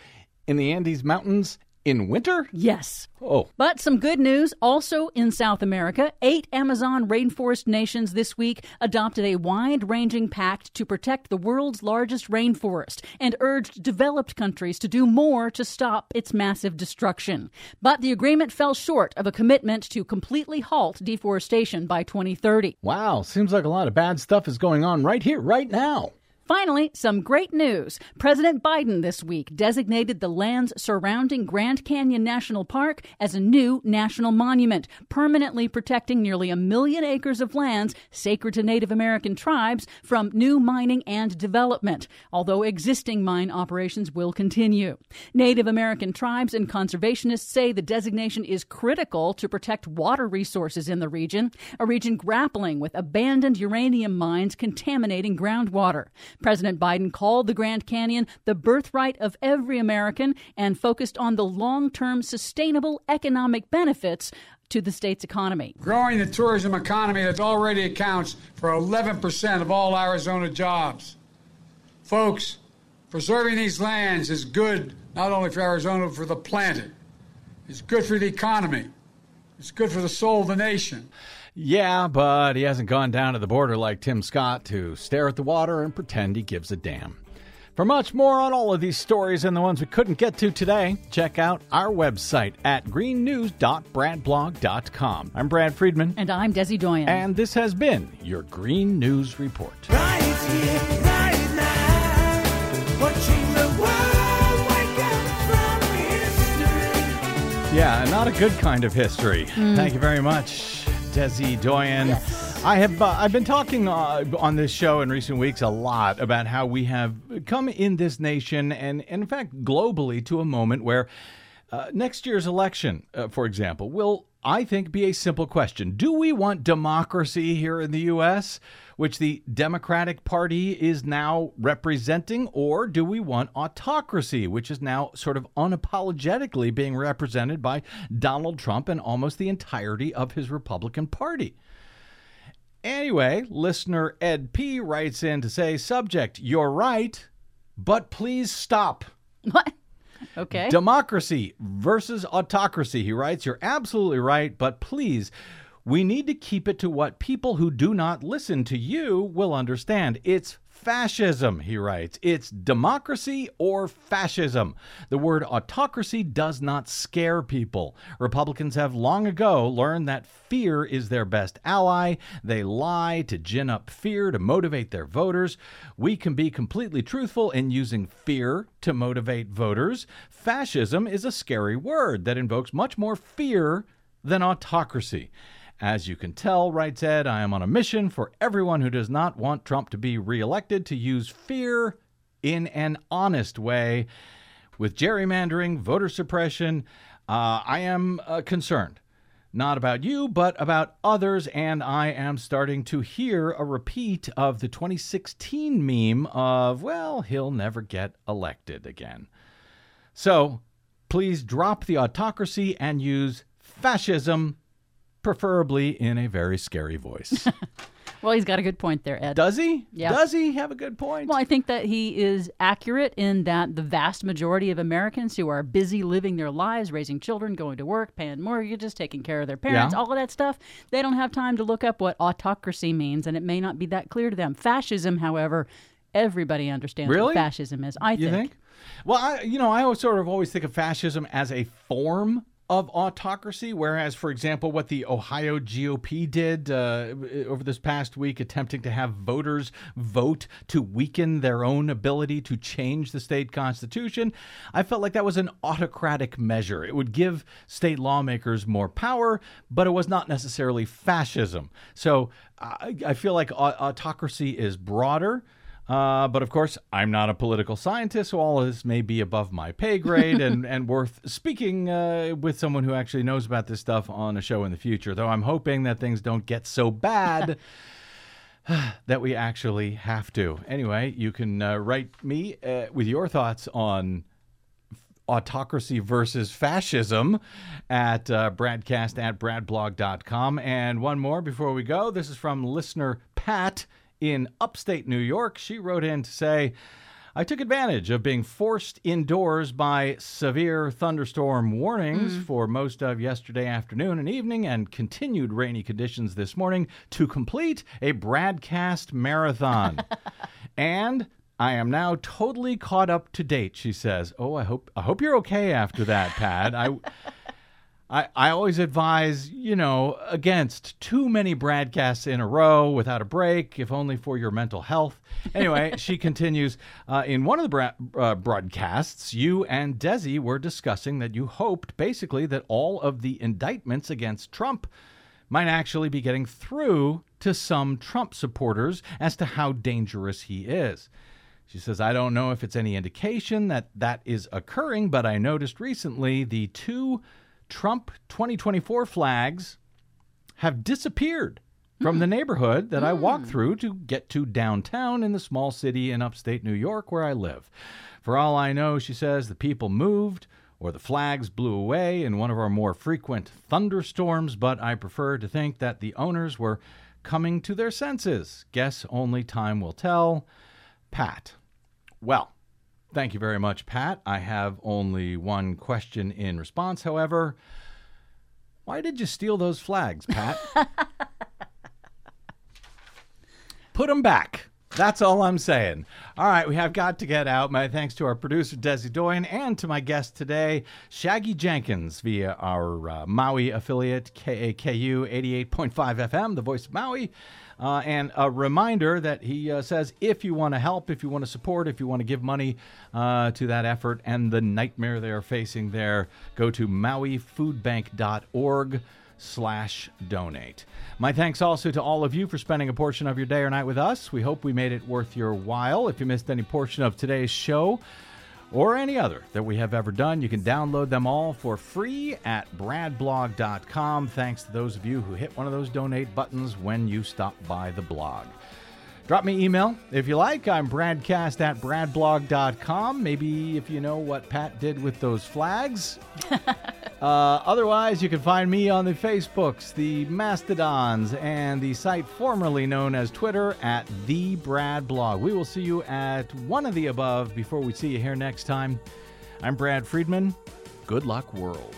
in the Andes Mountains in winter? Yes. Oh. But some good news also in South America. Eight Amazon rainforest nations this week adopted a wide ranging pact to protect the world's largest rainforest and urged developed countries to do more to stop its massive destruction. But the agreement fell short of a commitment to completely halt deforestation by 2030. Wow, seems like a lot of bad stuff is going on right here, right now. Finally, some great news. President Biden this week designated the lands surrounding Grand Canyon National Park as a new national monument, permanently protecting nearly a million acres of lands sacred to Native American tribes from new mining and development, although existing mine operations will continue. Native American tribes and conservationists say the designation is critical to protect water resources in the region, a region grappling with abandoned uranium mines contaminating groundwater. President Biden called the Grand Canyon the birthright of every American and focused on the long term sustainable economic benefits to the state's economy. Growing the tourism economy that already accounts for 11% of all Arizona jobs. Folks, preserving these lands is good not only for Arizona, but for the planet. It's good for the economy. It's good for the soul of the nation. Yeah, but he hasn't gone down to the border like Tim Scott to stare at the water and pretend he gives a damn. For much more on all of these stories and the ones we couldn't get to today, check out our website at greennews.bradblog.com. I'm Brad Friedman. And I'm Desi Doyen. And this has been your Green News Report. Right here, right now, watching the world wake up from history. Yeah, not a good kind of history. Mm. Thank you very much. Desi Doyen. I have uh, I've been talking uh, on this show in recent weeks a lot about how we have come in this nation and, and in fact globally to a moment where uh, next year's election, uh, for example, will I think be a simple question: Do we want democracy here in the U.S., which the Democratic Party is now representing, or do we want autocracy, which is now sort of unapologetically being represented by Donald Trump and almost the entirety of his Republican Party? Anyway, listener Ed P writes in to say, subject, you're right, but please stop. What? Okay. Democracy versus autocracy. He writes, You're absolutely right, but please, we need to keep it to what people who do not listen to you will understand. It's fascism, he writes. It's democracy or fascism. The word autocracy does not scare people. Republicans have long ago learned that fear is their best ally. They lie to gin up fear to motivate their voters. We can be completely truthful in using fear to motivate voters. Fascism is a scary word that invokes much more fear than autocracy. As you can tell, writes Ed, I am on a mission for everyone who does not want Trump to be reelected to use fear in an honest way. With gerrymandering, voter suppression, uh, I am uh, concerned. Not about you, but about others, and I am starting to hear a repeat of the 2016 meme of, well, he'll never get elected again. So please drop the autocracy and use fascism preferably in a very scary voice. Well, he's got a good point there, Ed. Does he? Yeah. Does he have a good point? Well, I think that he is accurate in that the vast majority of Americans who are busy living their lives, raising children, going to work, paying mortgages, taking care of their parents, Yeah. all of that stuff, they don't have time to look up what autocracy means, and it may not be that clear to them. Fascism, however, everybody understands Really? what fascism is. I you think? Well, I, you know, I always sort of always think of fascism as a form of autocracy, whereas, for example, what the Ohio GOP did uh, over this past week, attempting to have voters vote to weaken their own ability to change the state constitution, I felt like that was an autocratic measure. It would give state lawmakers more power, but it was not necessarily fascism. So I, I feel like autocracy is broader. Uh, but of course, I'm not a political scientist, so all of this may be above my pay grade and, and worth speaking uh, with someone who actually knows about this stuff on a show in the future. Though I'm hoping that things don't get so bad that we actually have to. Anyway, you can uh, write me uh, with your thoughts on autocracy versus fascism at uh, bradcast at bradblog.com. And one more before we go. This is from listener Pat in upstate New York. She wrote in to say, I took advantage of being forced indoors by severe thunderstorm warnings Mm. for most of yesterday afternoon and evening and continued rainy conditions this morning to complete a BradCast marathon. and I am now totally caught up to date, she says. Oh, I hope I hope you're okay after that, Pat. I I, I always advise, you know, against too many BradCasts in a row without a break, if only for your mental health. Anyway, she continues uh, In one of the bra- uh, BradCasts, you and Desi were discussing that you hoped basically that all of the indictments against Trump might actually be getting through to some Trump supporters as to how dangerous he is. She says, I don't know if it's any indication that that is occurring, but I noticed recently the two Trump 2024 flags have disappeared from the hmm. neighborhood that I walk hmm. through to get to downtown in the small city in upstate New York where I live. For all I know, she says, the people moved or the flags blew away in one of our more frequent thunderstorms, but I prefer to think that the owners were coming to their senses. Guess only time will tell. Pat. Well, thank you very much, Pat. I have only one question in response, however. Why did you steal those flags, Pat? Put them back. That's all I'm saying. All right, we have got to get out. My thanks to our producer, Desi Doyen, and to my guest today, Shaggy Jenkins, via our uh, Maui affiliate, KAKU 88.5 FM, the voice of Maui. Uh, and a reminder that he uh, says if you want to help, if you want to support, if you want to give money uh, to that effort and the nightmare they are facing there, go to mauifoodbank.org slash donate. My thanks also to all of you for spending a portion of your day or night with us. We hope we made it worth your while. If you missed any portion of today's show, or any other that we have ever done. You can download them all for free at bradblog.com. Thanks to those of you who hit one of those donate buttons when you stop by the blog. Drop me email if you like. I'm bradcast at bradblog.com. Maybe if you know what Pat did with those flags. Uh, otherwise, you can find me on the Facebooks, the Mastodons, and the site formerly known as Twitter at the Brad Blog. We will see you at one of the above before we see you here next time. I'm Brad Friedman. Good luck, world.